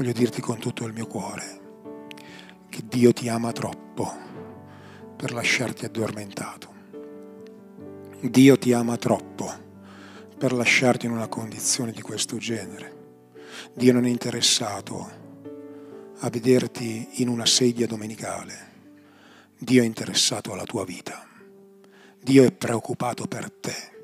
voglio dirti con tutto il mio cuore che Dio ti ama troppo per lasciarti addormentato. Dio ti ama troppo per lasciarti in una condizione di questo genere. Dio non è interessato a vederti in una sedia domenicale. Dio è interessato alla tua vita. Dio è preoccupato per te.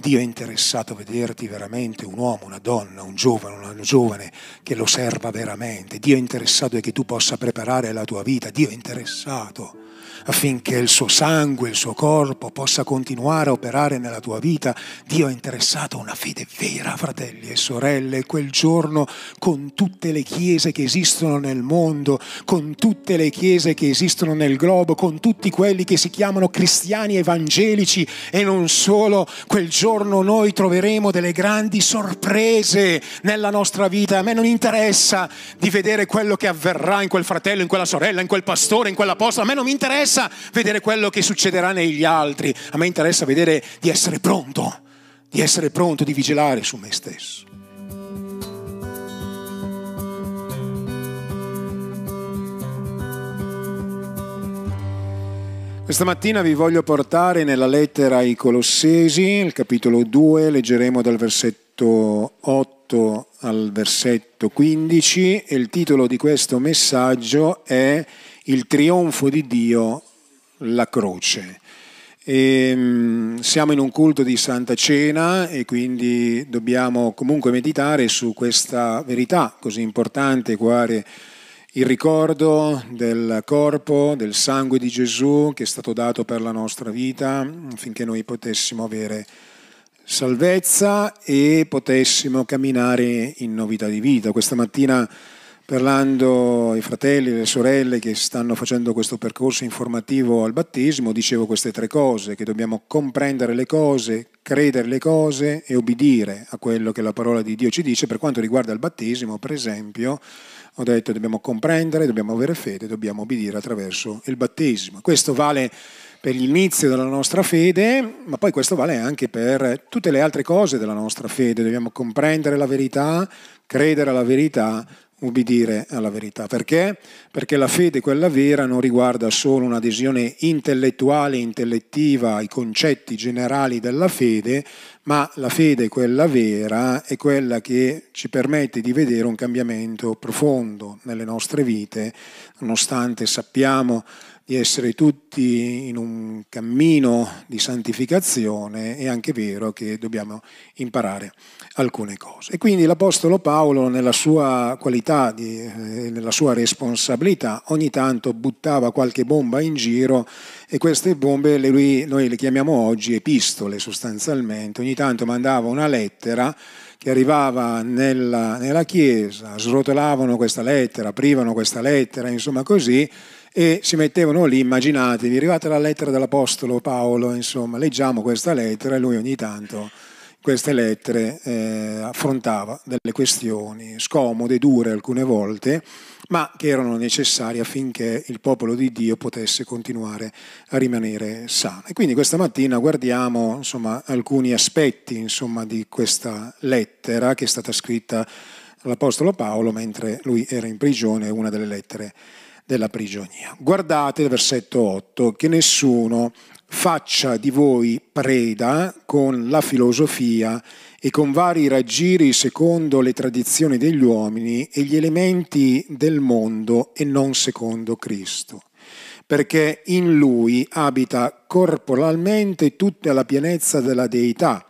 Dio è interessato a vederti veramente un uomo, una donna, un giovane, una giovane che lo serva veramente. Dio è interessato a che tu possa preparare la tua vita. Dio è interessato affinché il suo sangue, il suo corpo possa continuare a operare nella tua vita. Dio è interessato a una fede vera, fratelli e sorelle, quel giorno con tutte le chiese che esistono nel mondo, con tutte le chiese che esistono nel globo, con tutti quelli che si chiamano cristiani evangelici e non solo, quel giorno noi troveremo delle grandi sorprese nella nostra vita. A me non interessa di vedere quello che avverrà in quel fratello, in quella sorella, in quel pastore, in quell'apostolo, a me non mi interessa vedere quello che succederà negli altri, a me interessa vedere di essere pronto, di essere pronto, di vigilare su me stesso. Questa mattina vi voglio portare nella lettera ai Colossesi, il capitolo 2, leggeremo dal versetto 8 al versetto 15 e il titolo di questo messaggio è Il trionfo di Dio la croce. E, um, siamo in un culto di Santa Cena e quindi dobbiamo comunque meditare su questa verità così importante, quale il ricordo del corpo, del sangue di Gesù che è stato dato per la nostra vita affinché noi potessimo avere salvezza e potessimo camminare in novità di vita. Questa mattina parlando ai fratelli e alle sorelle che stanno facendo questo percorso informativo al battesimo, dicevo queste tre cose, che dobbiamo comprendere le cose, credere le cose e obbedire a quello che la parola di Dio ci dice. Per quanto riguarda il battesimo, per esempio, ho detto dobbiamo comprendere, dobbiamo avere fede, dobbiamo obbedire attraverso il battesimo. Questo vale per l'inizio della nostra fede, ma poi questo vale anche per tutte le altre cose della nostra fede. Dobbiamo comprendere la verità, credere alla verità, ubbidire alla verità. Perché? Perché la fede, quella vera, non riguarda solo un'adesione intellettuale, intellettiva ai concetti generali della fede, ma la fede, quella vera, è quella che ci permette di vedere un cambiamento profondo nelle nostre vite, nonostante sappiamo di essere tutti in un cammino di santificazione, è anche vero che dobbiamo imparare alcune cose. E quindi l'Apostolo Paolo, nella sua qualità, di, eh, nella sua responsabilità, ogni tanto buttava qualche bomba in giro e queste bombe lui, noi le chiamiamo oggi epistole sostanzialmente, ogni tanto mandava una lettera che arrivava nella, nella chiesa, srotolavano questa lettera, aprivano questa lettera, insomma così, e si mettevano lì, immaginatevi, arrivata la lettera dell'Apostolo Paolo, insomma, leggiamo questa lettera e lui ogni tanto queste lettere eh, affrontava delle questioni scomode, dure alcune volte, ma che erano necessarie affinché il popolo di Dio potesse continuare a rimanere sano. E quindi questa mattina guardiamo insomma, alcuni aspetti insomma, di questa lettera che è stata scritta all'Apostolo Paolo mentre lui era in prigione, una delle lettere della prigionia. Guardate il versetto 8, che nessuno faccia di voi preda con la filosofia e con vari raggiri secondo le tradizioni degli uomini e gli elementi del mondo e non secondo Cristo, perché in lui abita corporalmente tutta la pienezza della deità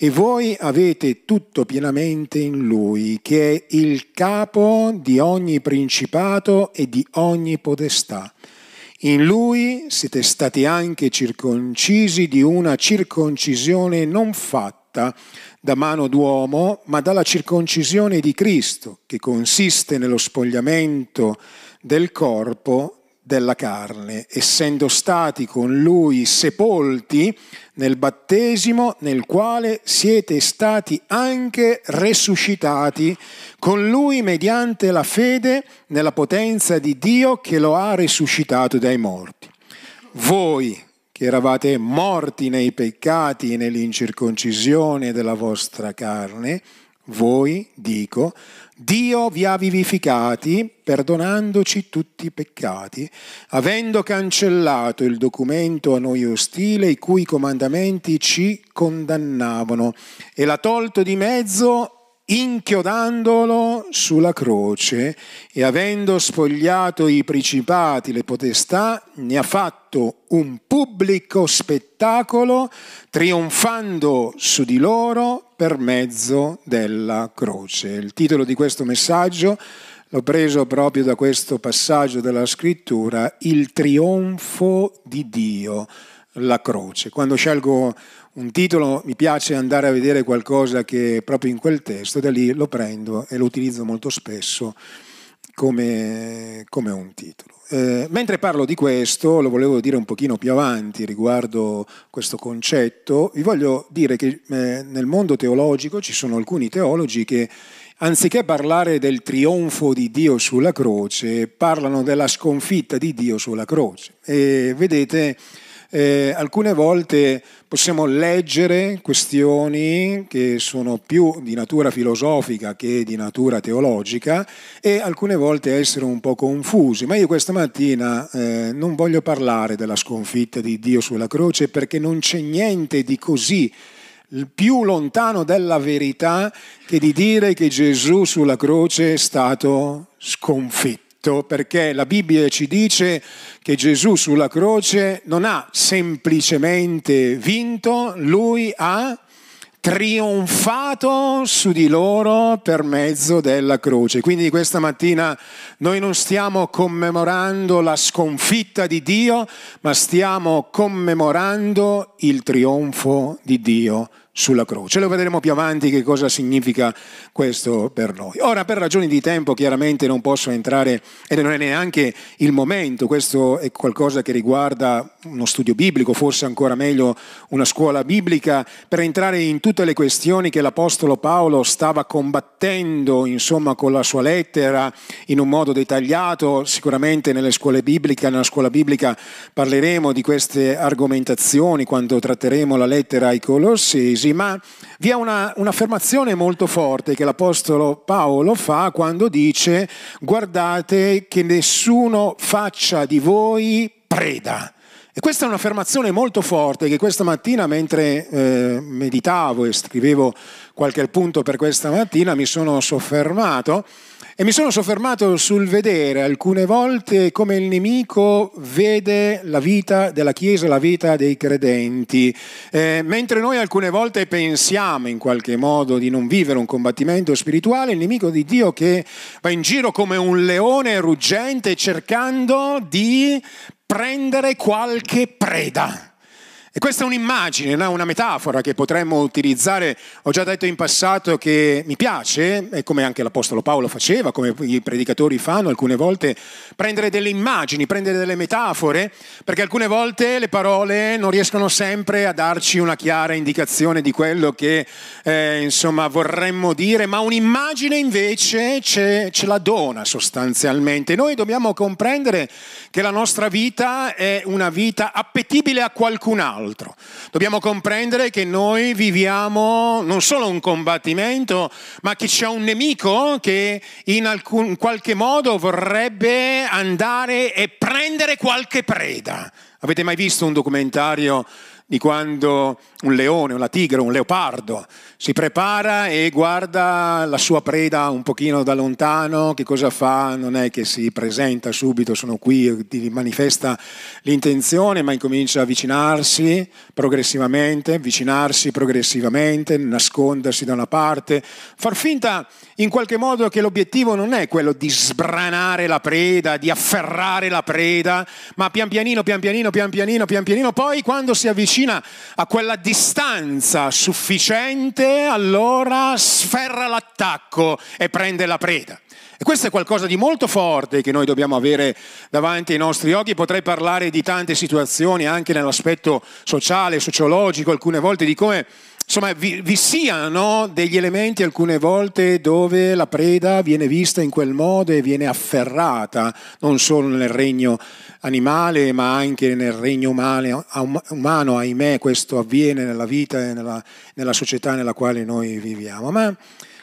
e voi avete tutto pienamente in Lui, che è il capo di ogni principato e di ogni podestà. In Lui siete stati anche circoncisi di una circoncisione non fatta da mano d'uomo, ma dalla circoncisione di Cristo, che consiste nello spogliamento del corpo della carne, essendo stati con lui sepolti nel battesimo nel quale siete stati anche resuscitati con lui mediante la fede nella potenza di Dio che lo ha resuscitato dai morti. Voi che eravate morti nei peccati e nell'incirconcisione della vostra carne, voi, dico, Dio vi ha vivificati perdonandoci tutti i peccati, avendo cancellato il documento a noi ostile, i cui comandamenti ci condannavano, e l'ha tolto di mezzo inchiodandolo sulla croce e avendo spogliato i principati, le potestà, ne ha fatto un pubblico spettacolo, trionfando su di loro per mezzo della croce. Il titolo di questo messaggio l'ho preso proprio da questo passaggio della scrittura, il trionfo di Dio, la croce. Quando scelgo un titolo mi piace andare a vedere qualcosa che è proprio in quel testo, da lì lo prendo e lo utilizzo molto spesso come, come un titolo. Eh, mentre parlo di questo, lo volevo dire un pochino più avanti riguardo questo concetto, vi voglio dire che eh, nel mondo teologico ci sono alcuni teologi che anziché parlare del trionfo di Dio sulla croce, parlano della sconfitta di Dio sulla croce. E vedete, eh, alcune volte possiamo leggere questioni che sono più di natura filosofica che di natura teologica e alcune volte essere un po' confusi, ma io questa mattina eh, non voglio parlare della sconfitta di Dio sulla croce perché non c'è niente di così più lontano dalla verità che di dire che Gesù sulla croce è stato sconfitto perché la Bibbia ci dice che Gesù sulla croce non ha semplicemente vinto, lui ha trionfato su di loro per mezzo della croce. Quindi questa mattina noi non stiamo commemorando la sconfitta di Dio, ma stiamo commemorando il trionfo di Dio sulla croce. Lo vedremo più avanti che cosa significa questo per noi. Ora, per ragioni di tempo, chiaramente non posso entrare, e non è neanche il momento, questo è qualcosa che riguarda uno studio biblico, forse ancora meglio una scuola biblica, per entrare in tutte le questioni che l'Apostolo Paolo stava combattendo, insomma, con la sua lettera in un modo dettagliato. Sicuramente nelle scuole bibliche, nella scuola biblica parleremo di queste argomentazioni quando tratteremo la lettera ai Colossesi così, ma vi è una, un'affermazione molto forte che l'Apostolo Paolo fa quando dice guardate che nessuno faccia di voi preda. E questa è un'affermazione molto forte che questa mattina mentre eh, meditavo e scrivevo qualche punto per questa mattina mi sono soffermato e mi sono soffermato sul vedere alcune volte come il nemico vede la vita della Chiesa, la vita dei credenti, eh, mentre noi alcune volte pensiamo in qualche modo di non vivere un combattimento spirituale, il nemico di Dio che va in giro come un leone ruggente cercando di prendere qualche preda. E questa è un'immagine, no? una metafora che potremmo utilizzare, ho già detto in passato che mi piace, e come anche l'Apostolo Paolo faceva, come i predicatori fanno alcune volte, prendere delle immagini, prendere delle metafore, perché alcune volte le parole non riescono sempre a darci una chiara indicazione di quello che eh, insomma vorremmo dire, ma un'immagine invece ce, ce la dona sostanzialmente. Noi dobbiamo comprendere che la nostra vita è una vita appetibile a qualcun altro altro. Dobbiamo comprendere che noi viviamo non solo un combattimento, ma che c'è un nemico che in, alcun, in qualche modo vorrebbe andare e prendere qualche preda. Avete mai visto un documentario di quando un leone, una tigre, un leopardo si prepara e guarda la sua preda un pochino da lontano, che cosa fa? Non è che si presenta subito, sono qui, manifesta l'intenzione, ma incomincia a avvicinarsi progressivamente, avvicinarsi progressivamente, nascondersi da una parte, far finta in qualche modo che l'obiettivo non è quello di sbranare la preda, di afferrare la preda, ma pian pianino, pian pianino, pian pianino, pian pianino, poi quando si avvicina avvicina a quella distanza sufficiente, allora sferra l'attacco e prende la preda. E questo è qualcosa di molto forte che noi dobbiamo avere davanti ai nostri occhi. Potrei parlare di tante situazioni anche nell'aspetto sociale, sociologico, alcune volte di come insomma, vi, vi, siano degli elementi alcune volte dove la preda viene vista in quel modo e viene afferrata, non solo nel regno animale ma anche nel regno umano, umano ahimè questo avviene nella vita e nella, nella società nella quale noi viviamo. Ma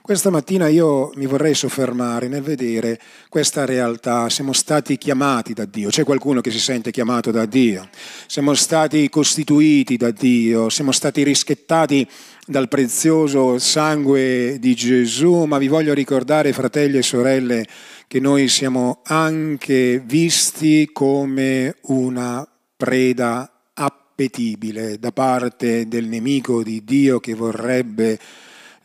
Questa mattina io mi vorrei soffermare nel vedere questa realtà. Siamo stati chiamati da Dio, c'è qualcuno che si sente chiamato da Dio, siamo stati costituiti da Dio, siamo stati rischettati dal prezioso sangue di Gesù, ma vi voglio ricordare, fratelli e sorelle, che noi siamo anche visti come una preda appetibile da parte del nemico di Dio che vorrebbe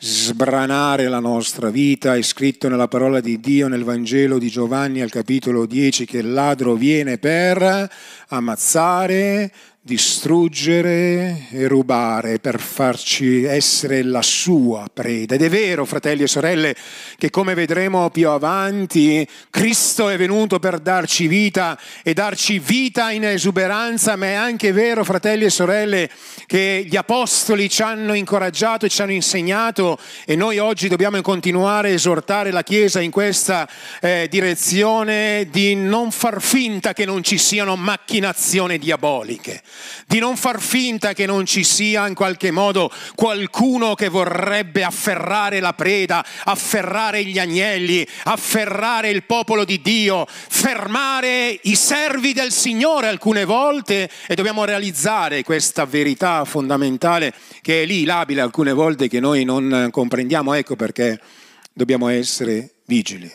sbranare la nostra vita. È scritto nella parola di Dio nel Vangelo di Giovanni al capitolo 10 che il ladro viene per ammazzare, distruggere e rubare per farci essere la sua preda. Ed è vero, fratelli e sorelle, che come vedremo più avanti, Cristo è venuto per darci vita e darci vita in esuberanza, ma è anche vero, fratelli e sorelle, che gli apostoli ci hanno incoraggiato e ci hanno insegnato e noi oggi dobbiamo continuare a esortare la Chiesa in questa eh, direzione di non far finta che non ci siano macchinazioni diaboliche di non far finta che non ci sia in qualche modo qualcuno che vorrebbe afferrare la preda, afferrare gli agnelli, afferrare il popolo di Dio, fermare i servi del Signore alcune volte e dobbiamo realizzare questa verità fondamentale che è lì labile alcune volte che noi non comprendiamo, ecco perché dobbiamo essere vigili.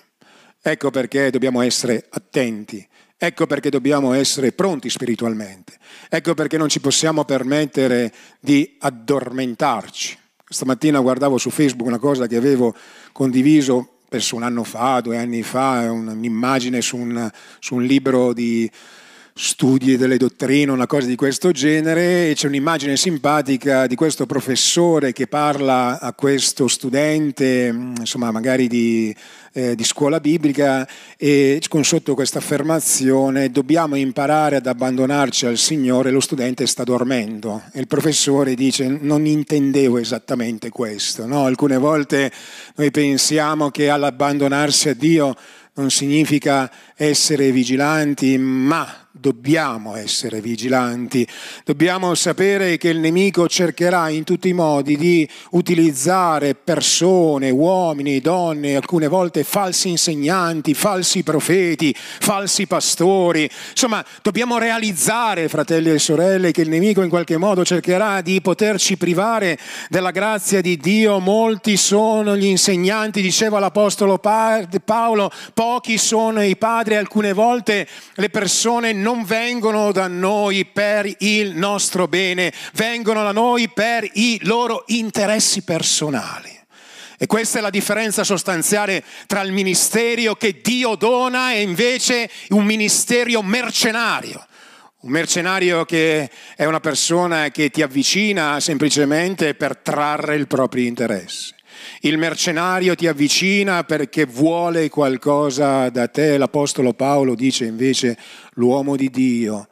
Ecco perché dobbiamo essere attenti. Ecco perché dobbiamo essere pronti spiritualmente. Ecco perché non ci possiamo permettere di addormentarci. Stamattina guardavo su Facebook una cosa che avevo condiviso, penso un anno fa, due anni fa, un'immagine su un, su un libro di studi delle dottrine, una cosa di questo genere, e c'è un'immagine simpatica di questo professore che parla a questo studente, insomma magari di eh, di scuola biblica e con sotto questa affermazione dobbiamo imparare ad abbandonarci al Signore, lo studente sta dormendo e il professore dice non intendevo esattamente questo, no? alcune volte noi pensiamo che all'abbandonarsi a Dio non significa essere vigilanti, ma dobbiamo essere vigilanti, dobbiamo sapere che il nemico cercherà in tutti i modi di utilizzare persone, uomini, donne, alcune volte falsi insegnanti, falsi profeti, falsi pastori. Insomma, dobbiamo realizzare, fratelli e sorelle, che il nemico in qualche modo cercherà di poterci privare della grazia di Dio. Molti sono gli insegnanti, diceva l'Apostolo Paolo, pochi sono i padri, alcune volte le persone non non vengono da noi per il nostro bene, vengono da noi per i loro interessi personali. E questa è la differenza sostanziale tra il ministero che Dio dona e invece un ministero mercenario. Un mercenario che è una persona che ti avvicina semplicemente per trarre il proprio interesse. Il mercenario ti avvicina perché vuole qualcosa da te. L'Apostolo Paolo dice invece l'uomo di Dio,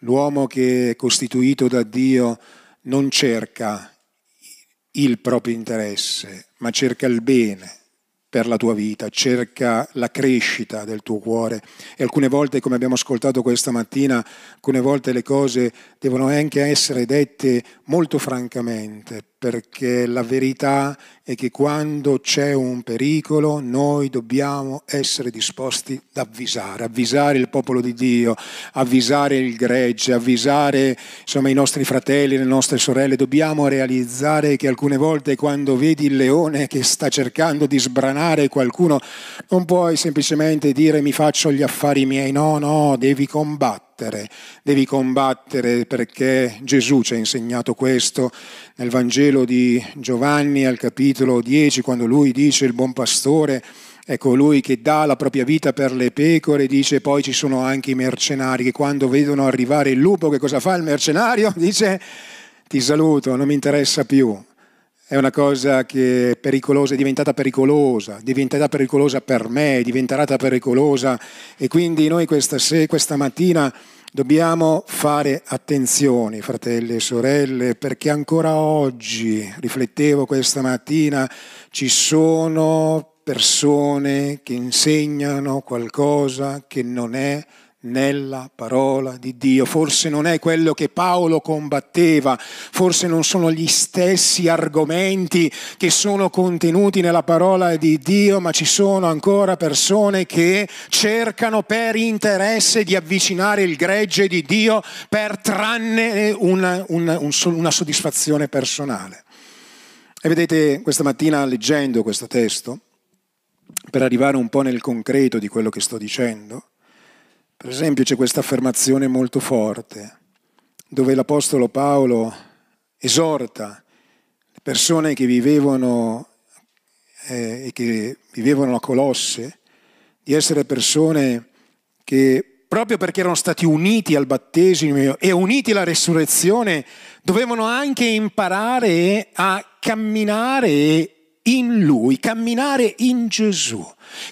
l'uomo che è costituito da Dio, non cerca il proprio interesse, ma cerca il bene per la tua vita, cerca la crescita del tuo cuore e alcune volte, come abbiamo ascoltato questa mattina, alcune volte le cose devono anche essere dette molto francamente, perché la verità è che quando c'è un pericolo noi dobbiamo essere disposti ad avvisare, avvisare il popolo di Dio, avvisare il gregge, avvisare insomma, i nostri fratelli, le nostre sorelle. Dobbiamo realizzare che alcune volte quando vedi il leone che sta cercando di sbranare qualcuno, non puoi semplicemente dire mi faccio gli affari miei, no, no, devi combattere combattere, devi combattere perché Gesù ci ha insegnato questo nel Vangelo di Giovanni al capitolo 10, quando lui dice il buon pastore è colui che dà la propria vita per le pecore, dice poi ci sono anche i mercenari che quando vedono arrivare il lupo, che cosa fa il mercenario? Dice ti saluto, non mi interessa più. È una cosa che è pericolosa, è diventata pericolosa, diventerà pericolosa per me, diventerà pericolosa. E quindi noi questa, questa mattina dobbiamo fare attenzione, fratelli e sorelle, perché ancora oggi, riflettevo questa mattina, ci sono persone che insegnano qualcosa che non è nella parola di Dio. Forse non è quello che Paolo combatteva, forse non sono gli stessi argomenti che sono contenuti nella parola di Dio, ma ci sono ancora persone che cercano per interesse di avvicinare il gregge di Dio per trarne una, una, una soddisfazione personale. E vedete, questa mattina leggendo questo testo, per arrivare un po' nel concreto di quello che sto dicendo, per esempio c'è questa affermazione molto forte dove l'Apostolo Paolo esorta le persone che vivevano eh, e che vivevano a Colosse di essere persone che proprio perché erano stati uniti al battesimo e uniti alla resurrezione, dovevano anche imparare a camminare in Lui, camminare in Gesù,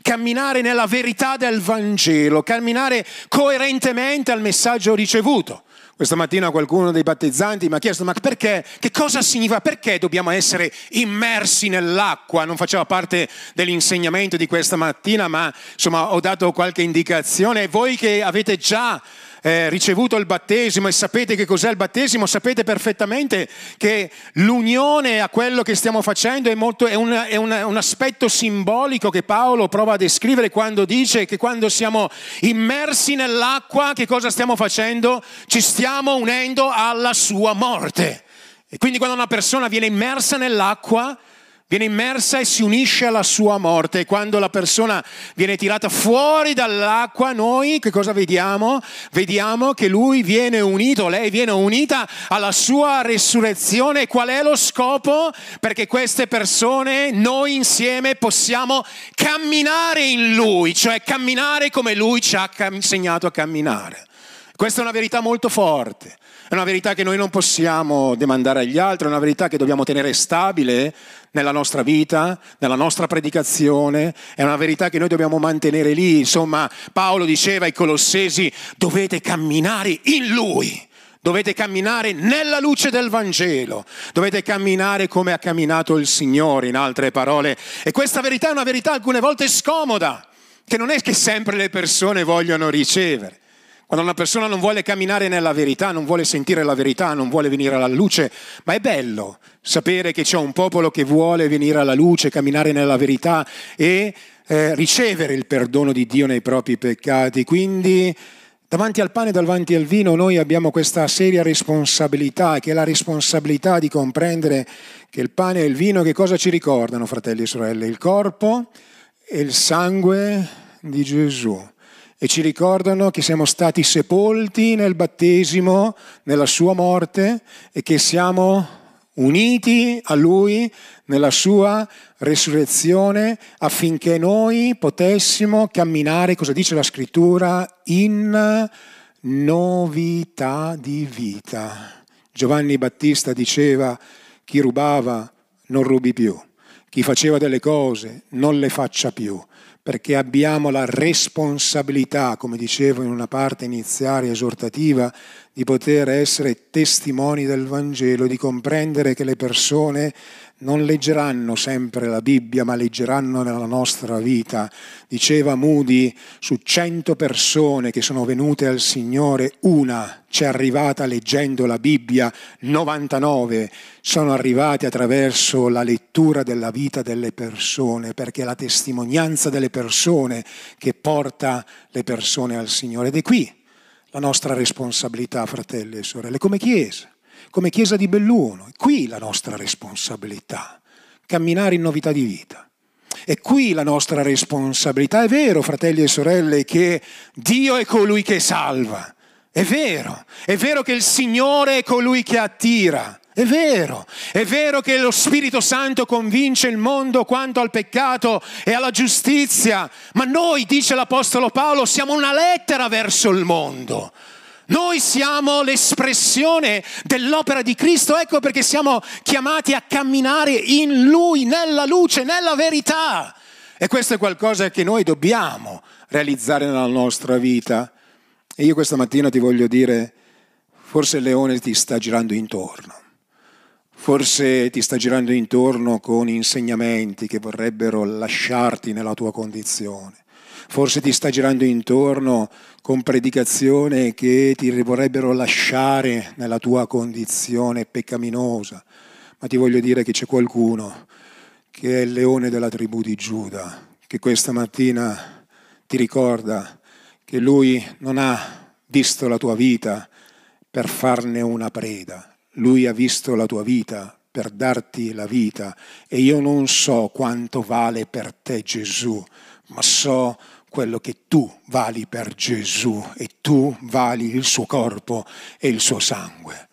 camminare nella verità del Vangelo, camminare coerentemente al messaggio ricevuto. Questa mattina qualcuno dei battezzanti mi ha chiesto, ma perché? Che cosa significa? Perché dobbiamo essere immersi nell'acqua? Non faceva parte dell'insegnamento di questa mattina, ma insomma ho dato qualche indicazione. Voi che avete già eh, ricevuto il battesimo e sapete che cos'è il battesimo, sapete perfettamente che l'unione a quello che stiamo facendo è, molto, è, un, è un, un aspetto simbolico che Paolo prova a descrivere quando dice che quando siamo immersi nell'acqua, che cosa stiamo facendo? Ci stiamo unendo alla sua morte. E quindi quando una persona viene immersa nell'acqua, viene immersa e si unisce alla sua morte. E quando la persona viene tirata fuori dall'acqua, noi che cosa vediamo? Vediamo che lui viene unito, lei viene unita alla sua resurrezione. Qual è lo scopo? Perché queste persone, noi insieme, possiamo camminare in lui, cioè camminare come lui ci ha insegnato a camminare. Questa è una verità molto forte. È una verità che noi non possiamo demandare agli altri, è una verità che dobbiamo tenere stabile nella nostra vita, nella nostra predicazione, è una verità che noi dobbiamo mantenere lì. Insomma, Paolo diceva ai Colossesi, dovete camminare in Lui. Dovete camminare nella luce del Vangelo, dovete camminare come ha camminato il Signore, in altre parole. E questa verità è una verità alcune volte scomoda, che non è che sempre le persone vogliono ricevere. Quando una persona non vuole camminare nella verità, non vuole sentire la verità, non vuole venire alla luce, ma è bello sapere che c'è un popolo che vuole venire alla luce, camminare nella verità e eh, ricevere il perdono di Dio nei propri peccati. Quindi davanti al pane e davanti al vino noi abbiamo questa seria responsabilità, che è la responsabilità di comprendere che il pane e il vino che cosa ci ricordano, fratelli e sorelle? Il corpo e il sangue di Gesù e ci ricordano che siamo stati sepolti nel battesimo, nella sua morte e che siamo uniti a Lui nella sua resurrezione affinché noi potessimo camminare, cosa dice la scrittura, in novità di vita. Giovanni Battista diceva chi rubava non rubi più, chi faceva delle cose non le faccia più perché abbiamo la responsabilità, come dicevo in una parte iniziale esortativa, di poter essere testimoni del Vangelo, di comprendere che le persone non leggeranno sempre la Bibbia, ma leggeranno nella nostra vita. Diceva Moody, su cento persone che sono venute al Signore, una ci è arrivata leggendo la Bibbia, 99 sono arrivati attraverso la lettura della vita delle persone, perché è la testimonianza delle persone che porta le persone al Signore. Ed è qui la nostra responsabilità, fratelli e sorelle, come Chiesa, come Chiesa di Belluno. È qui la nostra responsabilità, camminare in novità di vita. È qui la nostra responsabilità. È vero, fratelli e sorelle, che Dio è colui che salva è vero, è vero che il Signore è colui che attira. È vero, è vero che lo Spirito Santo convince il mondo quanto al peccato e alla giustizia, ma noi, dice l'Apostolo Paolo, siamo una lettera verso il mondo. Noi siamo l'espressione dell'opera di Cristo, ecco perché siamo chiamati a camminare in Lui, nella luce, nella verità. E questo è qualcosa che noi dobbiamo realizzare nella nostra vita. E io questa mattina ti voglio dire, forse il leone ti sta girando intorno, forse ti sta girando intorno con insegnamenti che vorrebbero lasciarti nella tua condizione. Forse ti sta girando intorno con predicazioni che ti vorrebbero lasciare nella tua condizione peccaminosa, ma ti voglio dire che c'è qualcuno che è il leone della tribù di Giuda, che questa mattina ti ricorda che lui non ha visto la tua vita per farne una preda, lui ha visto la tua vita per darti la vita. E io non so quanto vale per te Gesù, ma so quello che tu vali per Gesù e tu vali il suo corpo e il suo sangue.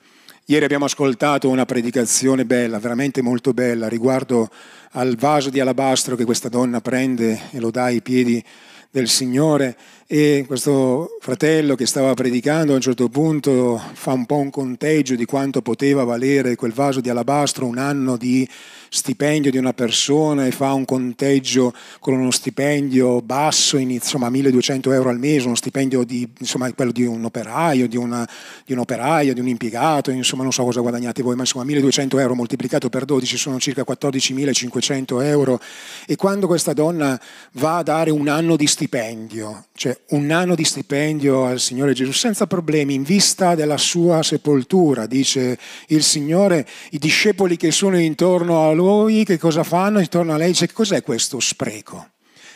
Ieri abbiamo ascoltato una predicazione bella, veramente molto bella, riguardo al vaso di alabastro che questa donna prende e lo dà ai piedi del Signore e questo fratello che stava predicando a un certo punto fa un po' un conteggio di quanto poteva valere quel vaso di alabastro un anno di stipendio di una persona e fa un conteggio con uno stipendio basso, insomma 1200 euro al mese, uno stipendio di, insomma, quello di un operaio, di, una, di un operaio, di un impiegato, insomma non so cosa guadagnate voi, ma insomma 1200 euro moltiplicato per 12 sono circa 14.500 euro. E quando questa donna va a dare un anno di stipendio, cioè un anno di stipendio al Signore Gesù senza problemi in vista della sua sepoltura, dice il Signore, i discepoli che sono intorno a lui che cosa fanno? Intorno a lei dice cos'è questo spreco?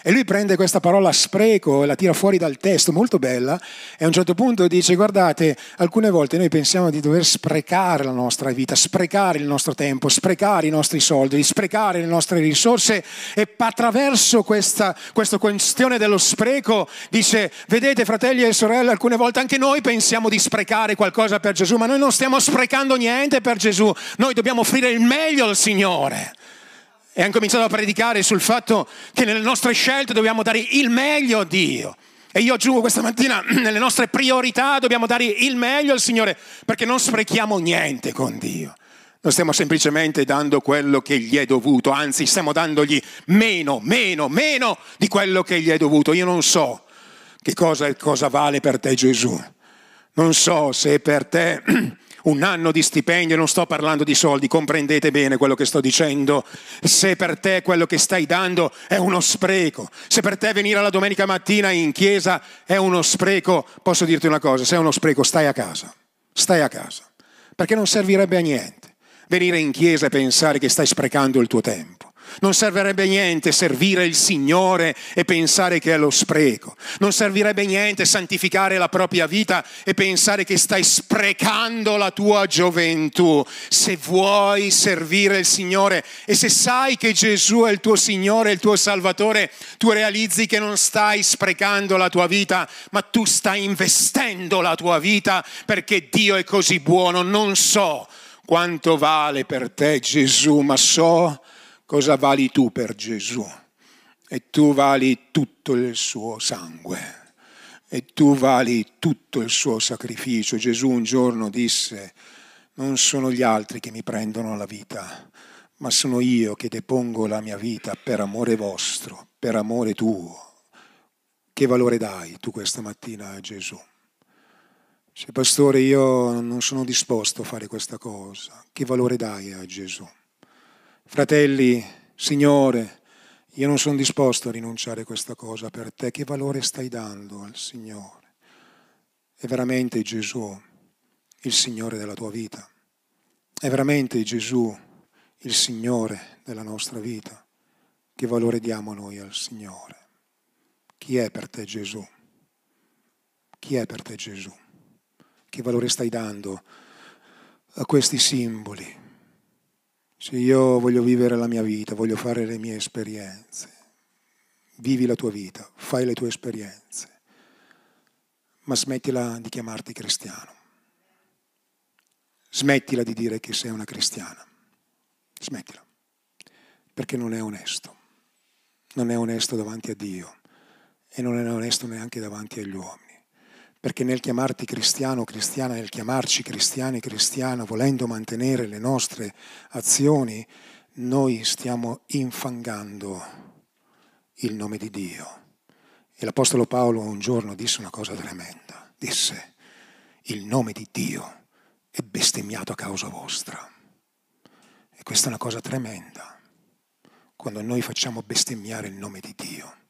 E lui prende questa parola spreco e la tira fuori dal testo, molto bella, e a un certo punto dice, guardate, alcune volte noi pensiamo di dover sprecare la nostra vita, sprecare il nostro tempo, sprecare i nostri soldi, sprecare le nostre risorse e attraverso questa, questa questione dello spreco dice, vedete fratelli e sorelle, alcune volte anche noi pensiamo di sprecare qualcosa per Gesù, ma noi non stiamo sprecando niente per Gesù, noi dobbiamo offrire il meglio al Signore e hanno cominciato a predicare sul fatto che nelle nostre scelte dobbiamo dare il meglio a Dio. E io aggiungo questa mattina, nelle nostre priorità dobbiamo dare il meglio al Signore, perché non sprechiamo niente con Dio. Non stiamo semplicemente dando quello che gli è dovuto, anzi stiamo dandogli meno, meno, meno di quello che gli è dovuto. Io non so che cosa, cosa vale per te Gesù. Non so se per te un anno di stipendio, non sto parlando di soldi, comprendete bene quello che sto dicendo. Se per te quello che stai dando è uno spreco, se per te venire la domenica mattina in chiesa è uno spreco, posso dirti una cosa, se è uno spreco stai a casa, stai a casa, perché non servirebbe a niente venire in chiesa e pensare che stai sprecando il tuo tempo. Non servirebbe niente servire il Signore e pensare che è lo spreco. Non servirebbe niente santificare la propria vita e pensare che stai sprecando la tua gioventù. Se vuoi servire il Signore e se sai che Gesù è il tuo Signore, il tuo Salvatore, tu realizzi che non stai sprecando la tua vita, ma tu stai investendo la tua vita perché Dio è così buono. Non so quanto vale per te Gesù, ma so cosa vali tu per Gesù? E tu vali tutto il suo sangue. E tu vali tutto il suo sacrificio. Gesù un giorno disse, non sono gli altri che mi prendono la vita, ma sono io che depongo la mia vita per amore vostro, per amore tuo. Che valore dai tu questa mattina a Gesù? Se pastore io non sono disposto a fare questa cosa, che valore dai a Gesù? Fratelli, Signore, io non sono disposto a rinunciare a questa cosa per te. Che valore stai dando al Signore? È veramente Gesù il Signore della tua vita? È veramente Gesù il Signore della nostra vita? Che valore diamo noi al Signore? Chi è per te Gesù? Chi è per te Gesù? Che valore stai dando a questi simboli? Se io voglio vivere la mia vita, voglio fare le mie esperienze, vivi la tua vita, fai le tue esperienze, ma smettila di chiamarti cristiano. Smettila di dire che sei una cristiana. Smettila, perché non è onesto. Non è onesto davanti a Dio e non è onesto neanche davanti agli uomini perché nel chiamarti cristiano o cristiana, nel chiamarci cristiani e cristiana, volendo mantenere le nostre azioni, noi stiamo infangando il nome di Dio. E l'Apostolo Paolo un giorno disse una cosa tremenda, disse, il nome di Dio è bestemmiato a causa vostra. E questa è una cosa tremenda, quando noi facciamo bestemmiare il nome di Dio.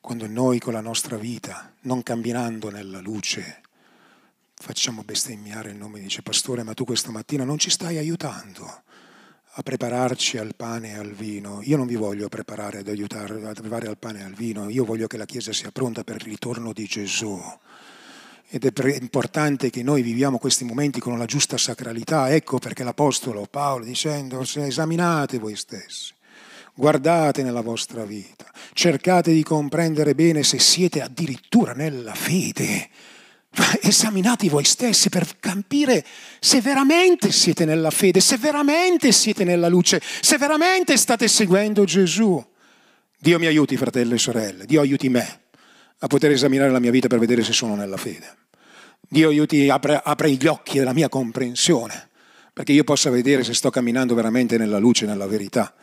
Quando noi con la nostra vita, non camminando nella luce, facciamo bestemmiare il nome, dice pastore, ma tu questa mattina non ci stai aiutando a prepararci al pane e al vino. Io non vi voglio preparare ad aiutare a preparare al pane e al vino, io voglio che la Chiesa sia pronta per il ritorno di Gesù. Ed è importante che noi viviamo questi momenti con la giusta sacralità. Ecco perché l'Apostolo Paolo dicendo, esaminate voi stessi, guardate nella vostra vita, cercate di comprendere bene se siete addirittura nella fede Esaminate voi stessi per capire se veramente siete nella fede, se veramente siete nella luce, se veramente state seguendo Gesù. Dio mi aiuti, fratelli e sorelle, Dio aiuti me a poter esaminare la mia vita per vedere se sono nella fede. Dio aiuti, apre, apre gli occhi della mia comprensione, perché io possa vedere se sto camminando veramente nella luce, nella verità.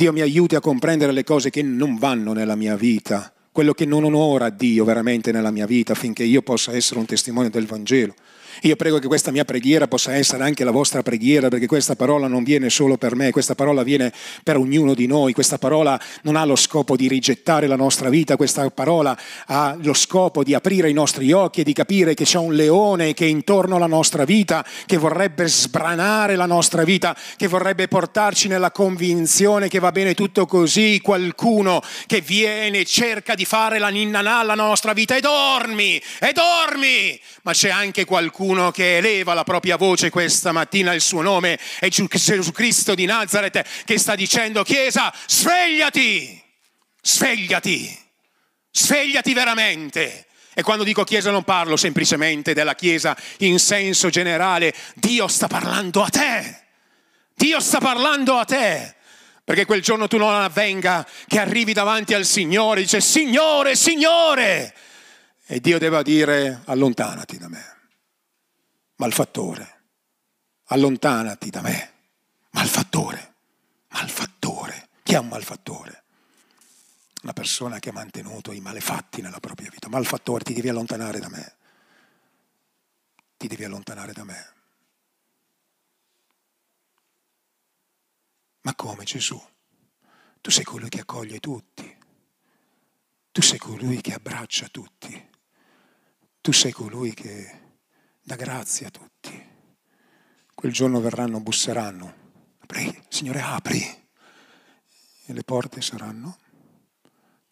Dio mi aiuti a comprendere le cose che non vanno nella mia vita quello che non onora Dio veramente nella mia vita affinché io possa essere un testimone del Vangelo. Io prego che questa mia preghiera possa essere anche la vostra preghiera, perché questa parola non viene solo per me, questa parola viene per ognuno di noi, questa parola non ha lo scopo di rigettare la nostra vita, questa parola ha lo scopo di aprire i nostri occhi e di capire che c'è un leone che è intorno alla nostra vita, che vorrebbe sbranare la nostra vita, che vorrebbe portarci nella convinzione che va bene tutto così, qualcuno che viene e cerca di fare la ninna alla nostra vita. E dormi, e dormi, ma c'è anche qualcuno qualcuno che eleva la propria voce questa mattina, il suo nome è Gesù Cristo di Nazareth che sta dicendo Chiesa, svegliati, svegliati, svegliati veramente. E quando dico Chiesa non parlo semplicemente della Chiesa in senso generale, Dio sta parlando a te, Dio sta parlando a te. Perché quel giorno tu non avvenga che arrivi davanti al Signore e dice Signore, Signore. E Dio deve dire allontanati da me malfattore, allontanati da me, malfattore, malfattore. Chi è un malfattore? Una persona che ha mantenuto i malefatti nella propria vita. Malfattore, ti devi allontanare da me. Ti devi allontanare da me. Ma come Gesù? Tu sei colui che accoglie tutti. Tu sei colui che abbraccia tutti. Tu sei colui che dà grazia a tutti. Quel giorno verranno, busseranno. Apri, Signore, apri. E le porte saranno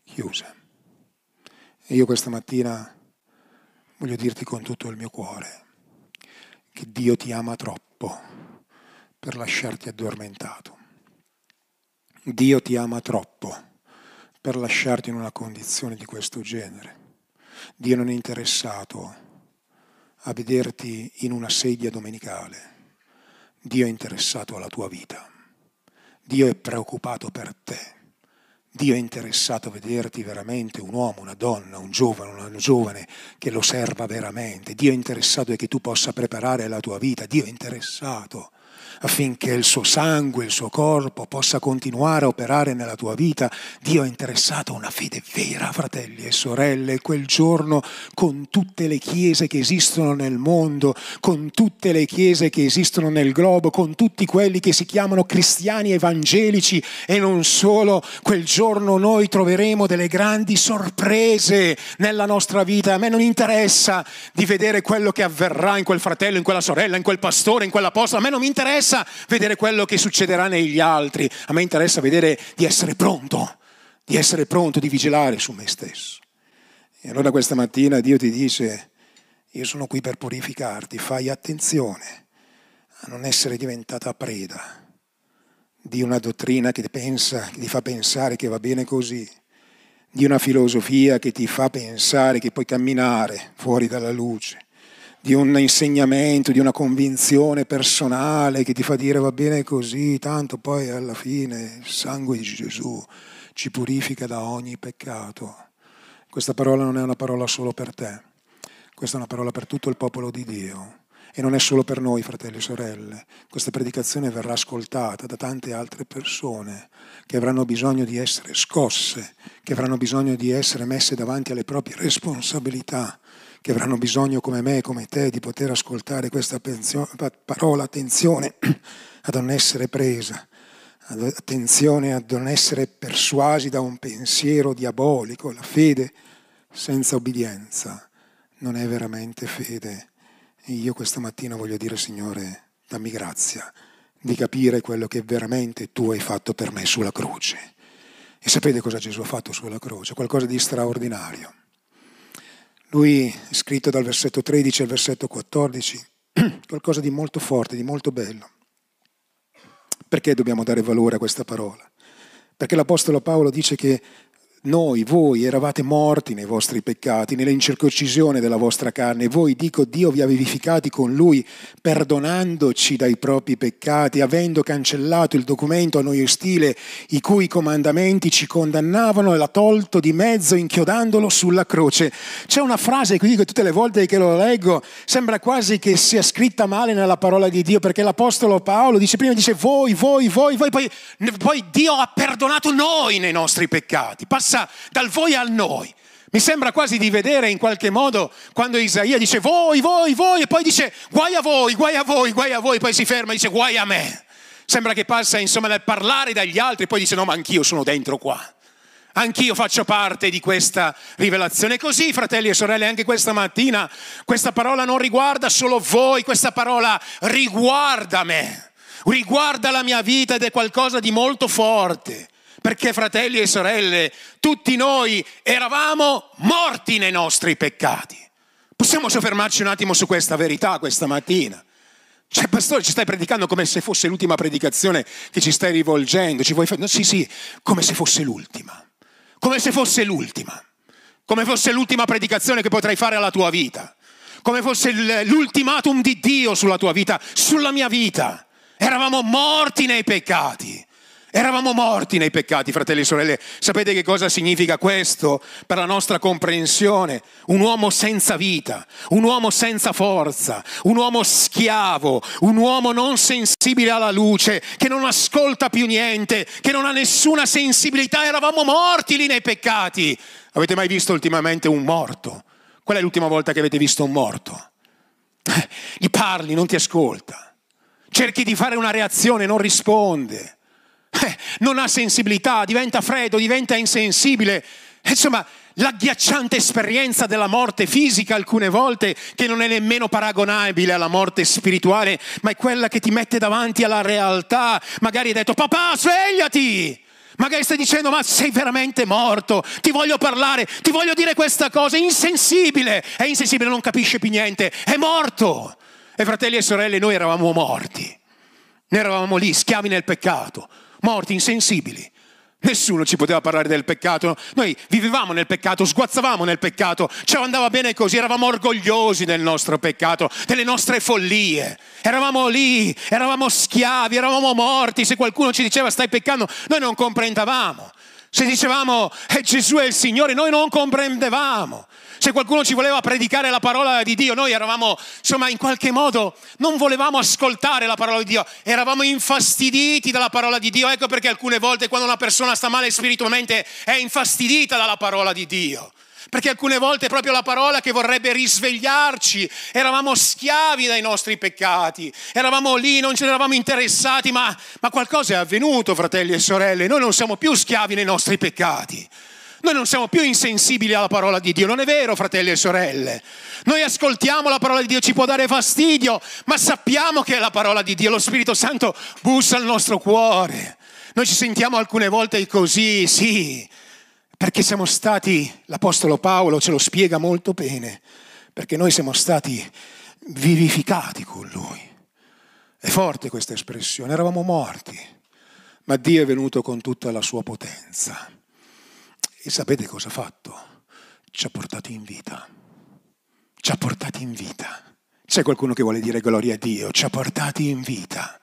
chiuse. E io questa mattina voglio dirti con tutto il mio cuore che Dio ti ama troppo per lasciarti addormentato. Dio ti ama troppo per lasciarti in una condizione di questo genere. Dio non è interessato a vederti in una sedia domenicale. Dio è interessato alla tua vita. Dio è preoccupato per te. Dio è interessato a vederti veramente un uomo, una donna, un giovane, una giovane che lo serva veramente. Dio è interessato che tu possa preparare la tua vita. Dio è interessato affinché il suo sangue, il suo corpo possa continuare a operare nella tua vita. Dio è interessato a una fede vera, fratelli e sorelle, quel giorno con tutte le chiese che esistono nel mondo, con tutte le chiese che esistono nel globo, con tutti quelli che si chiamano cristiani evangelici e non solo, quel giorno noi troveremo delle grandi sorprese nella nostra vita. A me non interessa di vedere quello che avverrà in quel fratello, in quella sorella, in quel pastore, in quell'apostolo, a me non mi interessa interessa vedere quello che succederà negli altri, a me interessa vedere di essere pronto, di essere pronto, di vigilare su me stesso. E allora questa mattina Dio ti dice, io sono qui per purificarti, fai attenzione a non essere diventata preda di una dottrina che pensa, che ti fa pensare che va bene così, di una filosofia che ti fa pensare che puoi camminare fuori dalla luce di un insegnamento, di una convinzione personale che ti fa dire va bene così, tanto poi alla fine il sangue di Gesù ci purifica da ogni peccato. Questa parola non è una parola solo per te, questa è una parola per tutto il popolo di Dio. E non è solo per noi, fratelli e sorelle. Questa predicazione verrà ascoltata da tante altre persone che avranno bisogno di essere scosse, che avranno bisogno di essere messe davanti alle proprie responsabilità che avranno bisogno come me come te di poter ascoltare questa parola, attenzione a non essere presa, attenzione a non essere persuasi da un pensiero diabolico, la fede senza obbedienza non è veramente fede. E io questa mattina voglio dire, Signore, dammi grazia di capire quello che veramente tu hai fatto per me sulla croce. E sapete cosa Gesù ha fatto sulla croce? Qualcosa di straordinario. Lui, scritto dal versetto 13 al versetto 14, qualcosa di molto forte, di molto bello. Perché dobbiamo dare valore a questa parola? Perché l'Apostolo Paolo dice che noi, voi, eravate morti nei vostri peccati, nell'incirconcisione della vostra carne. Voi, dico, Dio vi ha vivificati con Lui, perdonandoci dai propri peccati, avendo cancellato il documento a noi ostile, i cui comandamenti ci condannavano e l'ha tolto di mezzo, inchiodandolo sulla croce. C'è una frase qui che tutte le volte che lo leggo sembra quasi che sia scritta male nella parola di Dio, perché l'Apostolo Paolo dice prima, dice voi, voi, voi, voi, poi, poi Dio ha perdonato noi nei nostri peccati. Passa passa dal voi al noi. Mi sembra quasi di vedere in qualche modo quando Isaia dice voi, voi, voi e poi dice guai a voi, guai a voi, guai a voi, poi si ferma e dice guai a me. Sembra che passa insomma nel parlare dagli altri poi dice no ma anch'io sono dentro qua. Anch'io faccio parte di questa rivelazione. Così, fratelli e sorelle, anche questa mattina questa parola non riguarda solo voi, questa parola riguarda me, riguarda la mia vita ed è qualcosa di molto forte. Perché fratelli e sorelle, tutti noi eravamo morti nei nostri peccati. Possiamo soffermarci un attimo su questa verità questa mattina. Cioè, pastore, ci stai predicando come se fosse l'ultima predicazione che ci stai rivolgendo. Ci vuoi fare... no, sì, sì, come se fosse l'ultima. Come se fosse l'ultima. Come fosse l'ultima predicazione che potrai fare alla tua vita. Come fosse l'ultimatum di Dio sulla tua vita, sulla mia vita. Eravamo morti nei peccati. Eravamo morti nei peccati, fratelli e sorelle. Sapete che cosa significa questo per la nostra comprensione? Un uomo senza vita, un uomo senza forza, un uomo schiavo, un uomo non sensibile alla luce, che non ascolta più niente, che non ha nessuna sensibilità. Eravamo morti lì nei peccati. Avete mai visto ultimamente un morto? Qual è l'ultima volta che avete visto un morto? Eh, gli parli, non ti ascolta. Cerchi di fare una reazione, non risponde eh, non ha sensibilità, diventa freddo, diventa insensibile. Insomma, l'agghiacciante esperienza della morte fisica alcune volte, che non è nemmeno paragonabile alla morte spirituale, ma è quella che ti mette davanti alla realtà. Magari hai detto, papà, svegliati! Magari stai dicendo, ma sei veramente morto, ti voglio parlare, ti voglio dire questa cosa, è insensibile, è insensibile, non capisce più niente, è morto. E fratelli e sorelle, noi eravamo morti, noi eravamo lì, schiavi nel peccato morti, insensibili. Nessuno ci poteva parlare del peccato. Noi vivevamo nel peccato, sguazzavamo nel peccato, ci andava bene così, eravamo orgogliosi del nostro peccato, delle nostre follie. Eravamo lì, eravamo schiavi, eravamo morti. Se qualcuno ci diceva stai peccando, noi non comprendevamo. Se dicevamo eh, Gesù è il Signore, noi non comprendevamo. Se qualcuno ci voleva predicare la parola di Dio, noi eravamo, insomma, in qualche modo non volevamo ascoltare la parola di Dio, eravamo infastiditi dalla parola di Dio. Ecco perché alcune volte quando una persona sta male spiritualmente è infastidita dalla parola di Dio. Perché alcune volte è proprio la parola che vorrebbe risvegliarci. Eravamo schiavi dai nostri peccati, eravamo lì, non ce ne eravamo interessati, ma, ma qualcosa è avvenuto, fratelli e sorelle. Noi non siamo più schiavi nei nostri peccati. Noi non siamo più insensibili alla parola di Dio, non è vero, fratelli e sorelle. Noi ascoltiamo la parola di Dio, ci può dare fastidio, ma sappiamo che è la parola di Dio, lo Spirito Santo bussa al nostro cuore. Noi ci sentiamo alcune volte così, sì, perché siamo stati, l'Apostolo Paolo ce lo spiega molto bene, perché noi siamo stati vivificati con Lui. È forte questa espressione, eravamo morti, ma Dio è venuto con tutta la sua potenza e sapete cosa ha fatto? Ci ha portati in vita. Ci ha portati in vita. C'è qualcuno che vuole dire gloria a Dio? Ci ha portati in vita.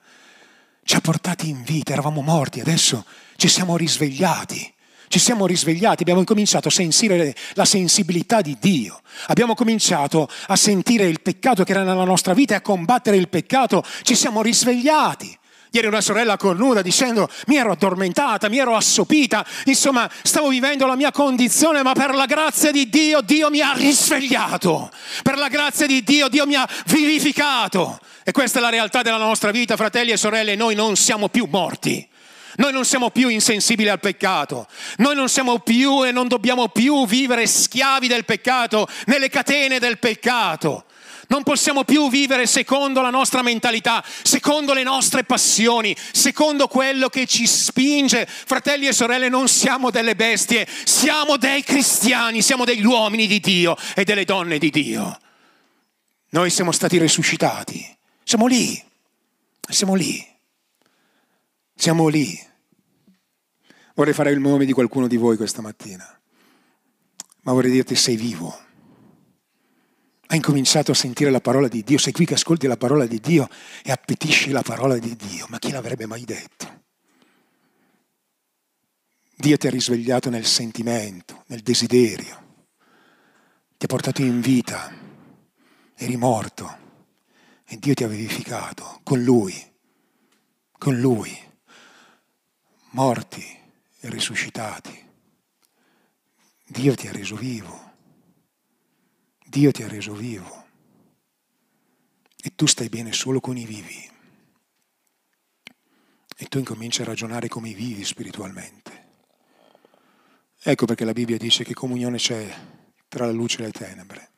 Ci ha portati in vita. Eravamo morti, adesso ci siamo risvegliati. Ci siamo risvegliati, abbiamo cominciato a sentire la sensibilità di Dio, abbiamo cominciato a sentire il peccato che era nella nostra vita e a combattere il peccato, ci siamo risvegliati. Ieri una sorella cornuda dicendo mi ero addormentata, mi ero assopita, insomma stavo vivendo la mia condizione, ma per la grazia di Dio Dio mi ha risvegliato, per la grazia di Dio Dio mi ha vivificato. E questa è la realtà della nostra vita, fratelli e sorelle, noi non siamo più morti. Noi non siamo più insensibili al peccato, noi non siamo più e non dobbiamo più vivere schiavi del peccato, nelle catene del peccato. Non possiamo più vivere secondo la nostra mentalità, secondo le nostre passioni, secondo quello che ci spinge. Fratelli e sorelle, non siamo delle bestie, siamo dei cristiani, siamo degli uomini di Dio e delle donne di Dio. Noi siamo stati risuscitati, siamo lì, siamo lì, siamo lì. Vorrei fare il nome di qualcuno di voi questa mattina, ma vorrei dirti sei vivo hai incominciato a sentire la parola di Dio, sei qui che ascolti la parola di Dio e appetisci la parola di Dio, ma chi l'avrebbe mai detto? Dio ti ha risvegliato nel sentimento, nel desiderio, ti ha portato in vita, eri morto e Dio ti ha vivificato con Lui, con Lui, morti e risuscitati. Dio ti ha reso vivo. Dio ti ha reso vivo e tu stai bene solo con i vivi. E tu incominci a ragionare come i vivi spiritualmente. Ecco perché la Bibbia dice che comunione c'è tra la luce e le tenebre.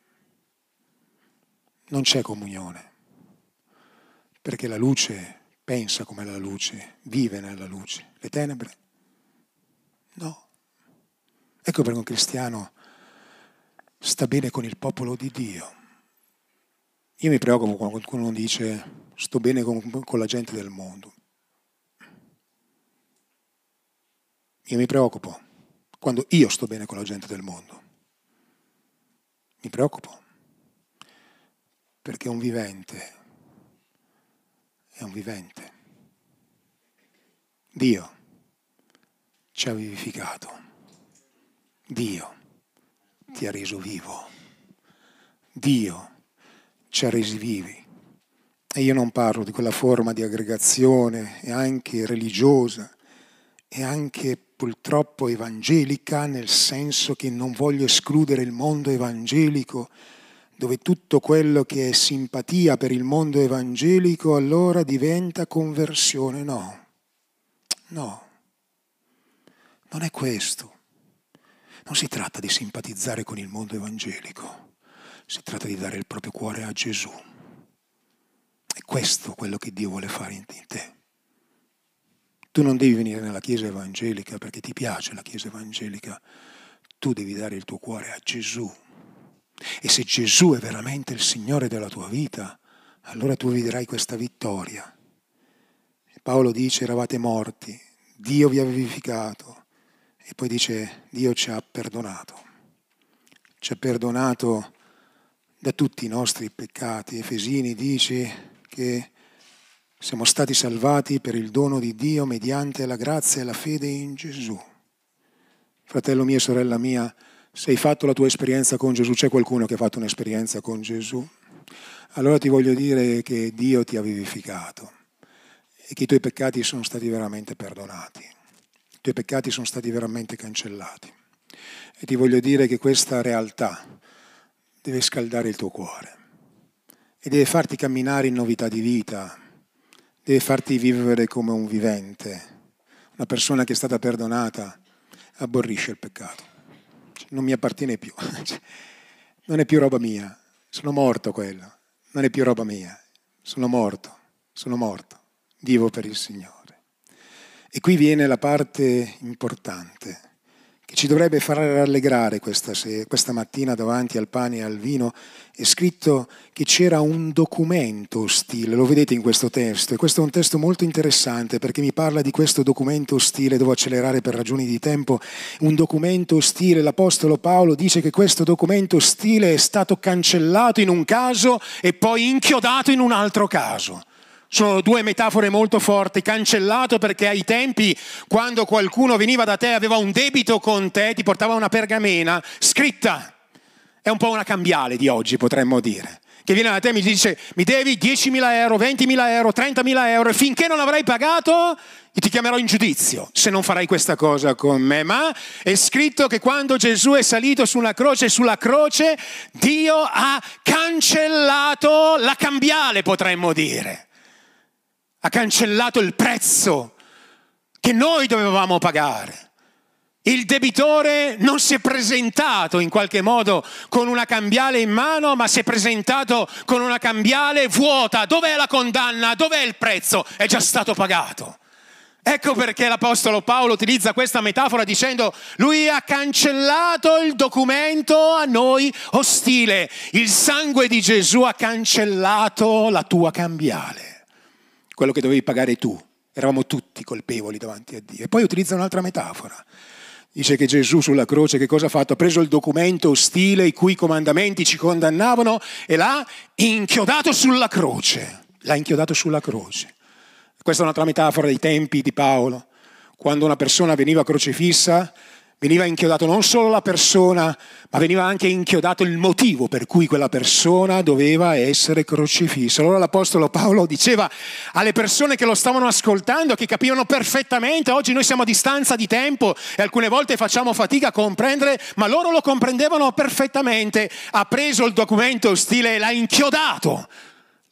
Non c'è comunione, perché la luce pensa come la luce, vive nella luce. Le tenebre? No. Ecco perché un cristiano sta bene con il popolo di Dio. Io mi preoccupo quando qualcuno dice sto bene con, con la gente del mondo. Io mi preoccupo quando io sto bene con la gente del mondo. Mi preoccupo perché un vivente è un vivente. Dio ci ha vivificato. Dio ti ha reso vivo. Dio ci ha resi vivi. E io non parlo di quella forma di aggregazione, e anche religiosa, e anche purtroppo evangelica, nel senso che non voglio escludere il mondo evangelico, dove tutto quello che è simpatia per il mondo evangelico allora diventa conversione. No, no, non è questo. Non si tratta di simpatizzare con il mondo evangelico, si tratta di dare il proprio cuore a Gesù. È questo quello che Dio vuole fare in te. Tu non devi venire nella Chiesa evangelica perché ti piace la Chiesa evangelica, tu devi dare il tuo cuore a Gesù. E se Gesù è veramente il Signore della tua vita, allora tu vedrai questa vittoria. Paolo dice eravate morti, Dio vi ha vivificato, e poi dice, Dio ci ha perdonato, ci ha perdonato da tutti i nostri peccati. Efesini dice che siamo stati salvati per il dono di Dio mediante la grazia e la fede in Gesù. Fratello mio, sorella mia, se hai fatto la tua esperienza con Gesù, c'è qualcuno che ha fatto un'esperienza con Gesù? Allora ti voglio dire che Dio ti ha vivificato e che i tuoi peccati sono stati veramente perdonati i tuoi peccati sono stati veramente cancellati. E ti voglio dire che questa realtà deve scaldare il tuo cuore e deve farti camminare in novità di vita, deve farti vivere come un vivente. Una persona che è stata perdonata aborrisce il peccato. Non mi appartiene più. Non è più roba mia. Sono morto quello. Non è più roba mia. Sono morto. Sono morto. Vivo per il Signore. E qui viene la parte importante che ci dovrebbe far rallegrare questa, questa, mattina davanti al pane e al vino, è scritto che c'era un documento ostile, lo vedete in questo testo, e questo è un testo molto interessante perché mi parla di questo documento ostile, devo accelerare per ragioni di tempo, un documento ostile, l'Apostolo Paolo dice che questo documento ostile è stato cancellato in un caso e poi inchiodato in un altro caso. Sono due metafore molto forti, cancellato perché ai tempi quando qualcuno veniva da te aveva un debito con te, ti portava una pergamena scritta. È un po' una cambiale di oggi, potremmo dire. Che viene da te e mi dice mi devi 10.000 euro, 20.000 euro, 30.000 euro e finché non avrai pagato ti chiamerò in giudizio se non farai questa cosa con me. Ma è scritto che quando Gesù è salito sulla croce, sulla croce Dio ha cancellato la cambiale, potremmo dire ha cancellato il prezzo che noi dovevamo pagare. Il debitore non si è presentato in qualche modo con una cambiale in mano, ma si è presentato con una cambiale vuota. Dov'è la condanna? Dov'è il prezzo? È già stato pagato. Ecco perché l'Apostolo Paolo utilizza questa metafora dicendo lui ha cancellato il documento a noi ostile. Il sangue di Gesù ha cancellato la tua cambiale, quello che dovevi pagare tu. Eravamo tutti colpevoli davanti a Dio. E poi utilizza un'altra metafora. Dice che Gesù sulla croce che cosa ha fatto? Ha preso il documento ostile i cui comandamenti ci condannavano e l'ha inchiodato sulla croce. L'ha inchiodato sulla croce. Questa è un'altra metafora dei tempi di Paolo. Quando una persona veniva crocifissa, veniva inchiodato non solo la persona, ma veniva anche inchiodato il motivo per cui quella persona doveva essere crocifissa. Allora l'Apostolo Paolo diceva alle persone che lo stavano ascoltando, che capivano perfettamente, oggi noi siamo a distanza di tempo e alcune volte facciamo fatica a comprendere, ma loro lo comprendevano perfettamente. Ha preso il documento stile e l'ha inchiodato.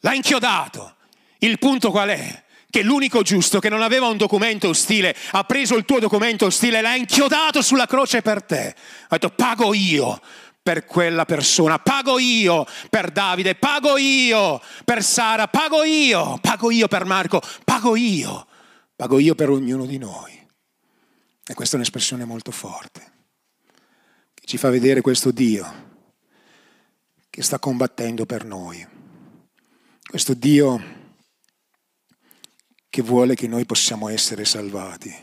L'ha inchiodato. Il punto qual è? Che l'unico giusto che non aveva un documento ostile ha preso il tuo documento ostile e l'ha inchiodato sulla croce per te. Ha detto pago io per quella persona, pago io per Davide, pago io per Sara, pago io, pago io per Marco, pago io, pago io per ognuno di noi. E questa è un'espressione molto forte, che ci fa vedere questo Dio che sta combattendo per noi. Questo Dio che vuole che noi possiamo essere salvati.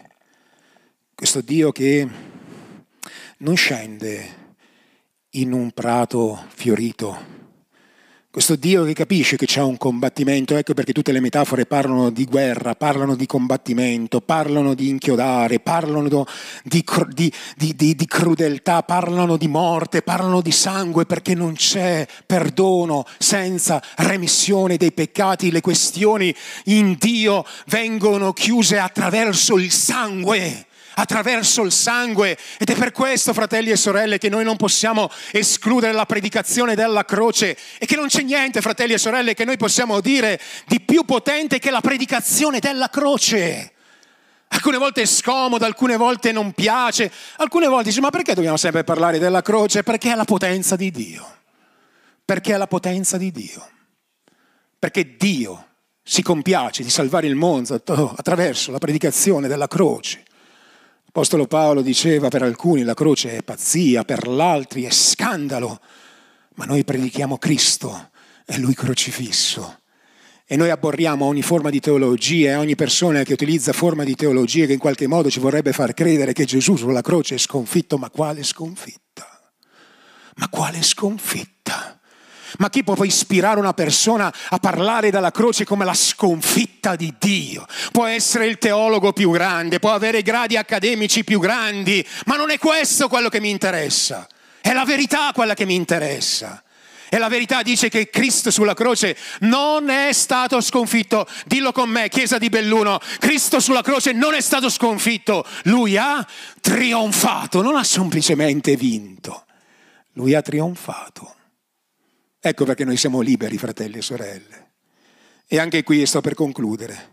Questo Dio che non scende in un prato fiorito, questo Dio che capisce che c'è un combattimento, ecco perché tutte le metafore parlano di guerra, parlano di combattimento, parlano di inchiodare, parlano di, di, di, di, crudeltà, parlano di morte, parlano di sangue, perché non c'è perdono senza remissione dei peccati. Le questioni in Dio vengono chiuse attraverso il sangue attraverso il sangue ed è per questo, fratelli e sorelle, che noi non possiamo escludere la predicazione della croce e che non c'è niente, fratelli e sorelle, che noi possiamo dire di più potente che la predicazione della croce. Alcune volte è scomodo, alcune volte non piace, alcune volte dici ma perché dobbiamo sempre parlare della croce? Perché è la potenza di Dio. Perché è la potenza di Dio. Perché Dio si compiace di salvare il mondo attraverso la predicazione della croce. L'Apostolo Paolo diceva per alcuni la croce è pazzia, per altri è scandalo, ma noi predichiamo Cristo e Lui crocifisso. E noi abborriamo ogni forma di teologia e ogni persona che utilizza forma di teologia che in qualche modo ci vorrebbe far credere che Gesù sulla croce è sconfitto, ma quale sconfitta? Ma quale sconfitta? Ma chi può ispirare una persona a parlare della croce come la sconfitta di Dio? Può essere il teologo più grande, può avere gradi accademici più grandi, ma non è questo quello che mi interessa. È la verità quella che mi interessa. E la verità dice che Cristo sulla croce non è stato sconfitto. Dillo con me, Chiesa di Belluno, Cristo sulla croce non è stato sconfitto. Lui ha trionfato, non ha semplicemente vinto. Lui ha trionfato. Ecco perché noi siamo liberi, fratelli e sorelle. E anche qui sto per concludere.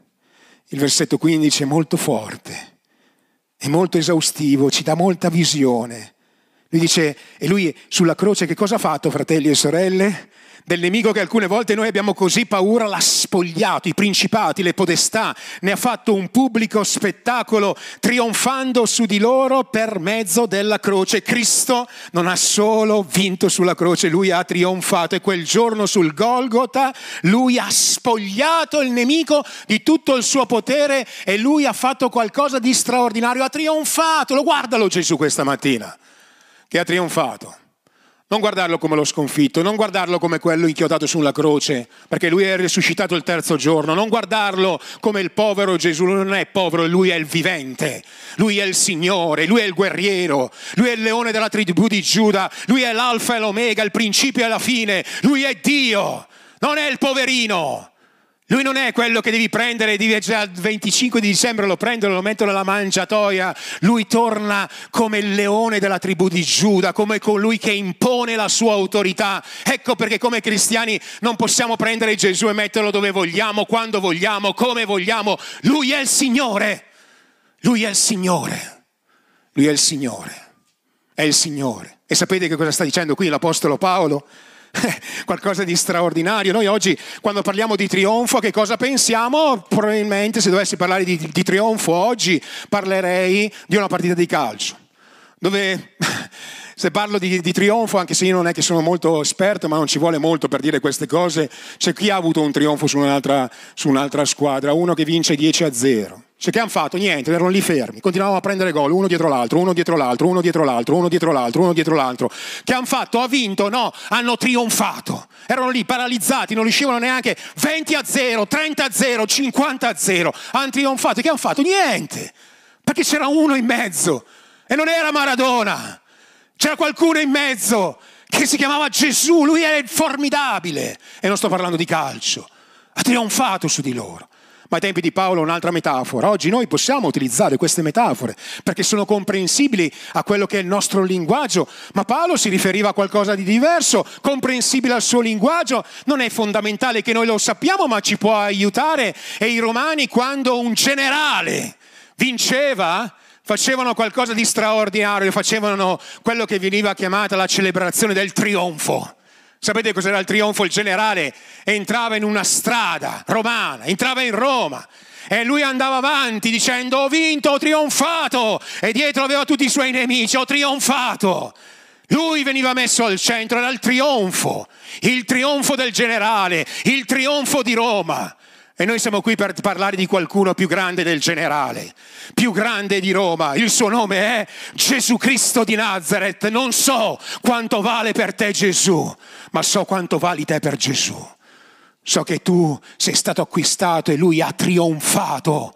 Il versetto 15 è molto forte, è molto esaustivo, ci dà molta visione. Lui dice, e lui sulla croce che cosa ha fatto, fratelli e sorelle? Del nemico che alcune volte noi abbiamo così paura, l'ha spogliato, i principati, le podestà, ne ha fatto un pubblico spettacolo trionfando su di loro per mezzo della croce. Cristo non ha solo vinto sulla croce, lui ha trionfato e quel giorno sul Golgota lui ha spogliato il nemico di tutto il suo potere e lui ha fatto qualcosa di straordinario, ha trionfato, lo guardalo Gesù questa mattina, che ha trionfato. Non guardarlo come lo sconfitto, non guardarlo come quello inchiodato sulla croce, perché lui è risuscitato il terzo giorno, non guardarlo come il povero Gesù, lui non è povero, lui è il vivente, lui è il Signore, lui è il guerriero, lui è il leone della tribù di Giuda, lui è l'alfa e l'omega, il principio e la fine, lui è Dio, non è il poverino, lui non è quello che devi prendere, devi già il 25 di dicembre lo prendono, lo mettono nella mangiatoia. Lui torna come il leone della tribù di Giuda, come colui che impone la sua autorità. Ecco perché come cristiani non possiamo prendere Gesù e metterlo dove vogliamo, quando vogliamo, come vogliamo. Lui è il Signore. Lui è il Signore, lui è il Signore, è il Signore. E sapete che cosa sta dicendo qui l'Apostolo Paolo? qualcosa di straordinario. Noi oggi quando parliamo di trionfo che cosa pensiamo? Probabilmente se dovessi parlare di, di trionfo oggi parlerei di una partita di calcio, dove se parlo di, di, trionfo, anche se io non è che sono molto esperto, ma non ci vuole molto per dire queste cose, c'è chi ha avuto un trionfo su un'altra, su un'altra squadra, uno che vince 10 a 0. Cioè che hanno fatto? Niente, erano lì fermi, continuavano a prendere gol, uno dietro l'altro, uno dietro l'altro, uno dietro l'altro, uno dietro l'altro, uno dietro l'altro. Che hanno fatto? Ha vinto? No, hanno trionfato. Erano lì paralizzati, non riuscivano neanche 20 a 0, 30 a 0, 50 a 0. Hanno trionfato. Che hanno fatto? Niente. Perché c'era uno in mezzo e non era Maradona. C'era qualcuno in mezzo che si chiamava Gesù, lui è formidabile. E non sto parlando di calcio. Ha trionfato su di loro. Ma ai tempi di Paolo un'altra metafora. Oggi noi possiamo utilizzare queste metafore perché sono comprensibili a quello che è il nostro linguaggio, ma Paolo si riferiva a qualcosa di diverso, comprensibile al suo linguaggio. Non è fondamentale che noi lo sappiamo, ma ci può aiutare. E i romani quando un generale vinceva, facevano qualcosa di straordinario, facevano quello che veniva chiamata la celebrazione del trionfo. Sapete cos'era il trionfo? Il generale entrava in una strada romana, entrava in Roma e lui andava avanti dicendo ho vinto, ho trionfato e dietro aveva tutti i suoi nemici, ho trionfato. Lui veniva messo al centro, era il trionfo, il trionfo del generale, il trionfo di Roma. E noi siamo qui per parlare di qualcuno più grande del generale, più grande di Roma. Il suo nome è Gesù Cristo di Nazareth. Non so quanto vale per te Gesù, ma so quanto vali te per Gesù. So che tu sei stato acquistato e lui ha trionfato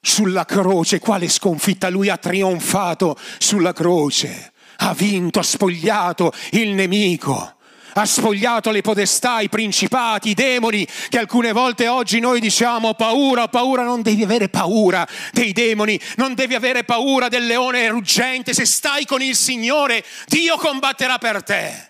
sulla croce. Quale sconfitta? Lui ha trionfato sulla croce. Ha vinto, ha spogliato il nemico ha spogliato le podestà, i principati, i demoni, che alcune volte oggi noi diciamo paura, paura, non devi avere paura dei demoni, non devi avere paura del leone ruggente, se stai con il Signore, Dio combatterà per te.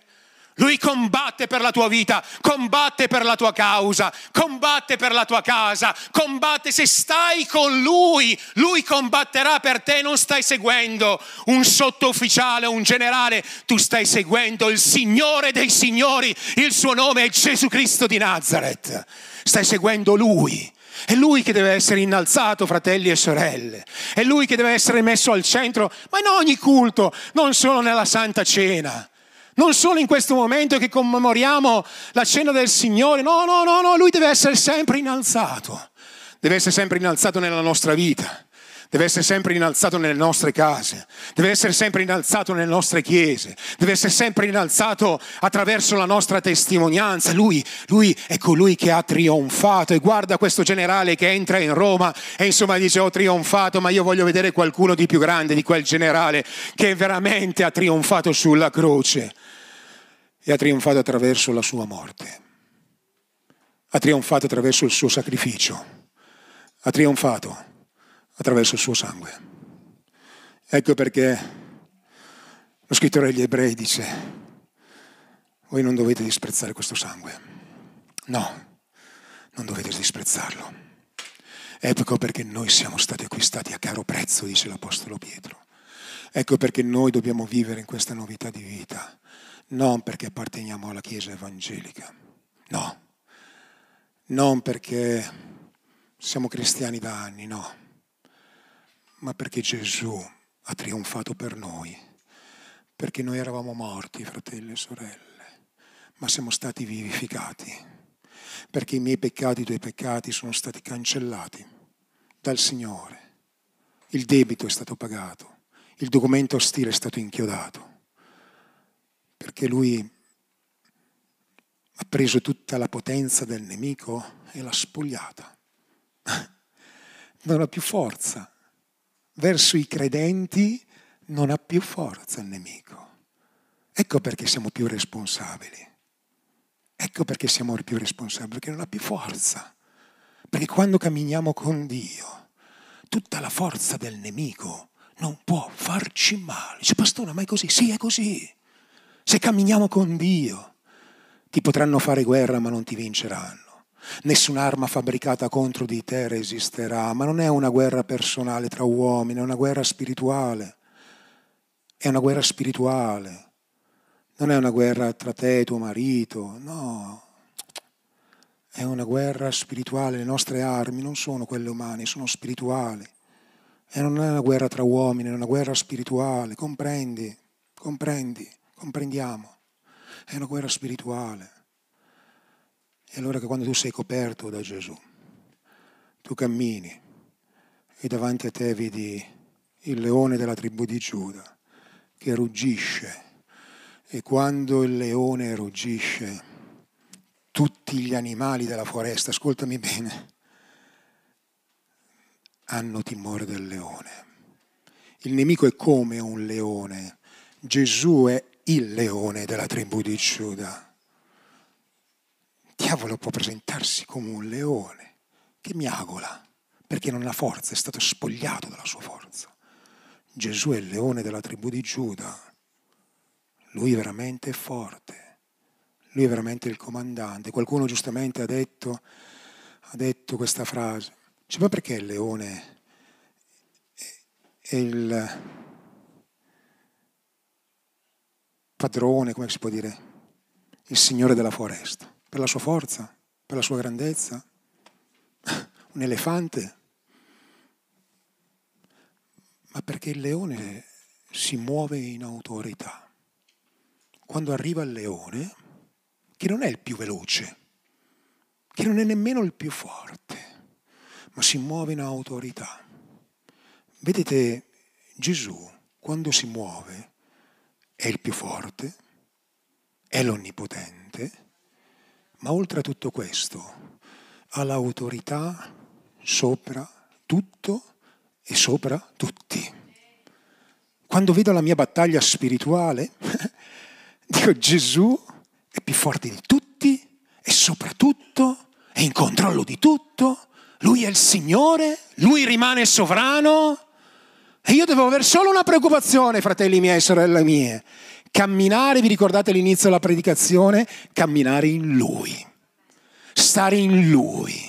Lui combatte per la tua vita, combatte per la tua causa, combatte per la tua casa, combatte se stai con Lui, Lui combatterà per te, non stai seguendo un sottufficiale, un generale, tu stai seguendo il Signore dei Signori, il suo nome è Gesù Cristo di Nazareth, stai seguendo Lui. È lui che deve essere innalzato, fratelli e sorelle. È lui che deve essere messo al centro, ma in ogni culto, non solo nella Santa Cena. Non solo in questo momento che commemoriamo la cena del Signore, no, no, no, no, Lui deve essere sempre innalzato, deve essere sempre innalzato nella nostra vita, deve essere sempre innalzato nelle nostre case, deve essere sempre innalzato nelle nostre chiese, deve essere sempre innalzato attraverso la nostra testimonianza. Lui, lui è colui che ha trionfato. E guarda questo generale che entra in Roma e insomma dice ho trionfato, ma io voglio vedere qualcuno di più grande di quel generale che veramente ha trionfato sulla croce e ha trionfato attraverso la sua morte, ha trionfato attraverso il suo sacrificio, ha trionfato attraverso il suo sangue. Ecco perché lo scrittore agli ebrei dice, voi non dovete disprezzare questo sangue. No, non dovete disprezzarlo. Ecco perché noi siamo stati acquistati a caro prezzo, dice l'Apostolo Pietro. Ecco perché noi dobbiamo vivere in questa novità di vita non perché apparteniamo alla Chiesa evangelica, no, non perché siamo cristiani da anni, no, ma perché Gesù ha trionfato per noi, perché noi eravamo morti, fratelli e sorelle, ma siamo stati vivificati, perché i miei peccati, i tuoi peccati sono stati cancellati dal Signore, il debito è stato pagato, il documento ostile è stato inchiodato perché lui ha preso tutta la potenza del nemico e l'ha spogliata. Non ha più forza. Verso i credenti non ha più forza il nemico. Ecco perché siamo più responsabili. Ecco perché siamo più responsabili, perché non ha più forza. Perché quando camminiamo con Dio, tutta la forza del nemico non può farci male. Dice, pastore, ma è così? Sì, è così. Se camminiamo con Dio, ti potranno fare guerra ma non ti vinceranno. Nessun'arma fabbricata contro di te resisterà, ma non è una guerra personale tra uomini, è una guerra spirituale. È una guerra spirituale. Non è una guerra tra te e tuo marito, no. È una guerra spirituale. Le nostre armi non sono quelle umane, sono spirituali. E non è una guerra tra uomini, è una guerra spirituale. Comprendi, comprendi, comprendiamo. È una guerra spirituale. E allora che quando tu sei coperto da Gesù, tu cammini e davanti a te vedi il leone della tribù di Giuda che ruggisce. E quando il leone ruggisce tutti gli animali della foresta, ascoltami bene, hanno timore del leone. Il nemico è come un leone, Gesù è il leone della tribù di Giuda diavolo può presentarsi come un leone che miagola perché non ha forza, è stato spogliato dalla sua forza. Gesù è il leone della tribù di Giuda. Lui veramente è forte, lui è veramente il comandante. Qualcuno giustamente ha detto, ha detto questa frase. Cioè, ma perché il leone è il padrone, come si può dire, il signore della foresta? Per la sua forza, per la sua grandezza. Un elefante. Ma perché il leone si muove in autorità. Quando arriva il leone, che non è il più veloce, che non è nemmeno il più forte, ma si muove in autorità. Vedete, Gesù, quando si muove, è il più forte, è l'onnipotente, ma oltre a tutto questo, ha l'autorità sopra tutto e sopra tutti. Quando vedo la mia battaglia spirituale, dico Gesù è più forte di tutti e soprattutto è in controllo di tutto, lui è il Signore, lui rimane sovrano e io devo avere solo una preoccupazione, fratelli miei e sorelle mie, Camminare, vi ricordate all'inizio della predicazione? Camminare in Lui, stare in Lui.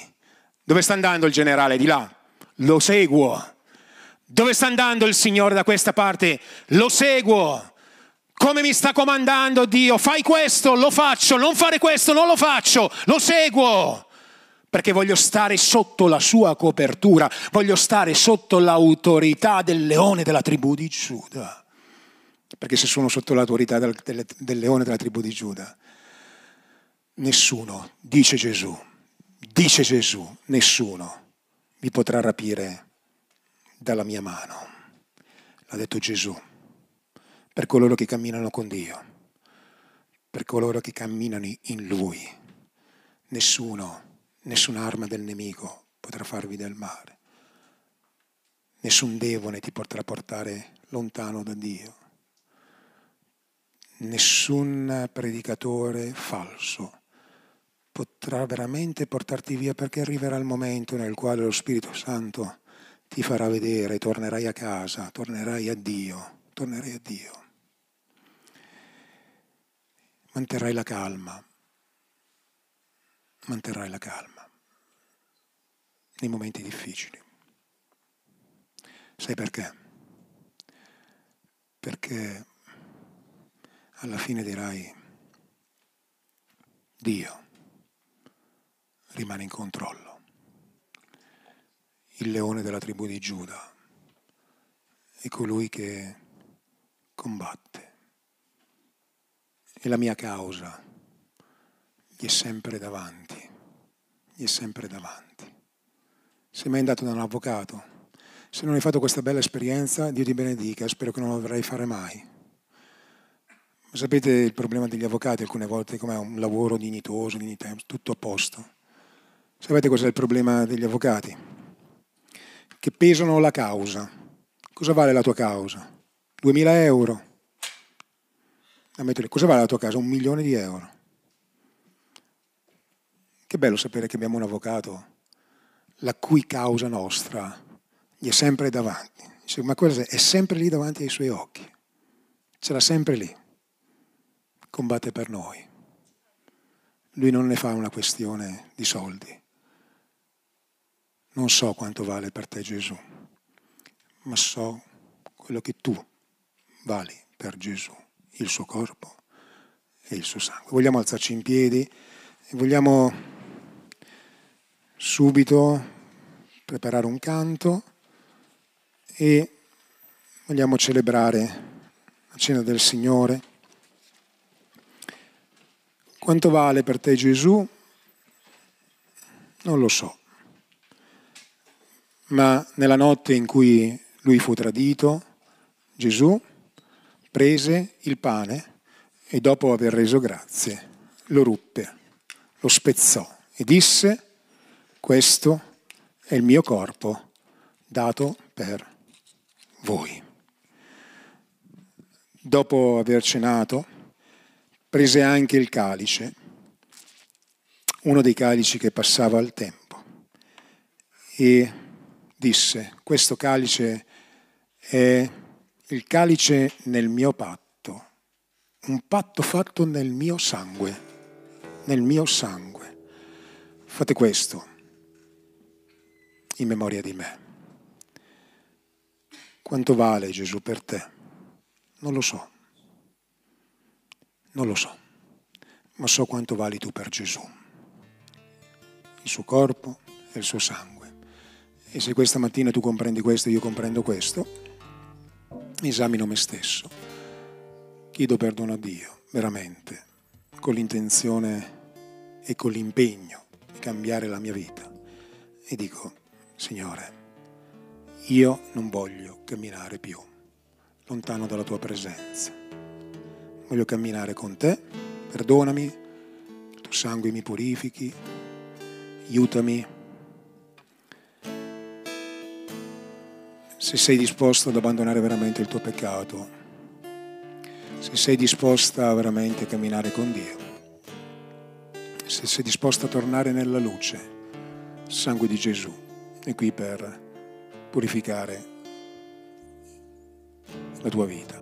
Dove sta andando il generale? Di là. Lo seguo. Dove sta andando il Signore da questa parte? Lo seguo. Come mi sta comandando Dio? Fai questo, lo faccio, non fare questo, non lo faccio, lo seguo. Perché voglio stare sotto la sua copertura, voglio stare sotto l'autorità del leone della tribù di Giuda perché se sono sotto l'autorità del, del, del leone della tribù di Giuda, nessuno, dice Gesù, dice Gesù, nessuno mi potrà rapire dalla mia mano. L'ha detto Gesù, per coloro che camminano con Dio, per coloro che camminano in Lui. Nessuno, nessun'arma del nemico potrà farvi del male. Nessun demone ti potrà portare lontano da Dio nessun predicatore falso potrà veramente portarti via perché arriverà il momento nel quale lo Spirito Santo ti farà vedere, tornerai a casa, tornerai a Dio, tornerai a Dio. Manterrai la calma, manterrai la calma nei momenti difficili. Sai perché? Perché alla fine dirai, Dio rimane in controllo. Il leone della tribù di Giuda è colui che combatte. E la mia causa gli è sempre davanti, gli è sempre davanti. Sei mai andato da un avvocato? Se non hai fatto questa bella esperienza, Dio ti benedica, spero che non lo dovrai fare mai. Sapete il problema degli avvocati alcune volte come un lavoro dignitoso, dignità, tutto a posto. Sapete cos'è il problema degli avvocati? Che pesano la causa. Cosa vale la tua causa? 2000 euro. Cosa vale la tua causa? Un milione di euro. Che bello sapere che abbiamo un avvocato la cui causa nostra gli è sempre davanti. Ma cosa è sempre lì davanti ai suoi occhi. Ce l'ha sempre lì combatte per noi. lui non ne fa una questione di soldi. Non so quanto vale per te Gesù, ma so quello che tu vali per Gesù, il suo corpo e il suo sangue. Vogliamo alzarci in piedi e vogliamo subito preparare un canto e vogliamo celebrare la cena del Signore. Quanto vale per te Gesù? Non lo so. Ma nella notte in cui lui fu tradito, Gesù prese il pane e dopo aver reso grazie lo ruppe, lo spezzò e disse, questo è il mio corpo dato per voi. Dopo aver cenato, prese anche il calice, uno dei calici che passava al tempo, e disse, questo calice è il calice nel mio patto, un patto fatto nel mio sangue, nel mio sangue. Fate questo in memoria di me. Quanto vale Gesù per te? Non lo so, non lo so, ma so quanto vali tu per Gesù, il suo corpo e il suo sangue. E se questa mattina tu comprendi questo e io comprendo questo, esamino me stesso, chiedo perdono a Dio, veramente, con l'intenzione e con l'impegno di cambiare la mia vita. E dico, Signore, io non voglio camminare più lontano dalla tua presenza. Voglio camminare con te, perdonami, il tuo sangue mi purifichi, aiutami. Se sei disposto ad abbandonare veramente il tuo peccato, se sei disposta veramente a camminare con Dio, se sei disposta a tornare nella luce, il sangue di Gesù è qui per purificare la tua vita.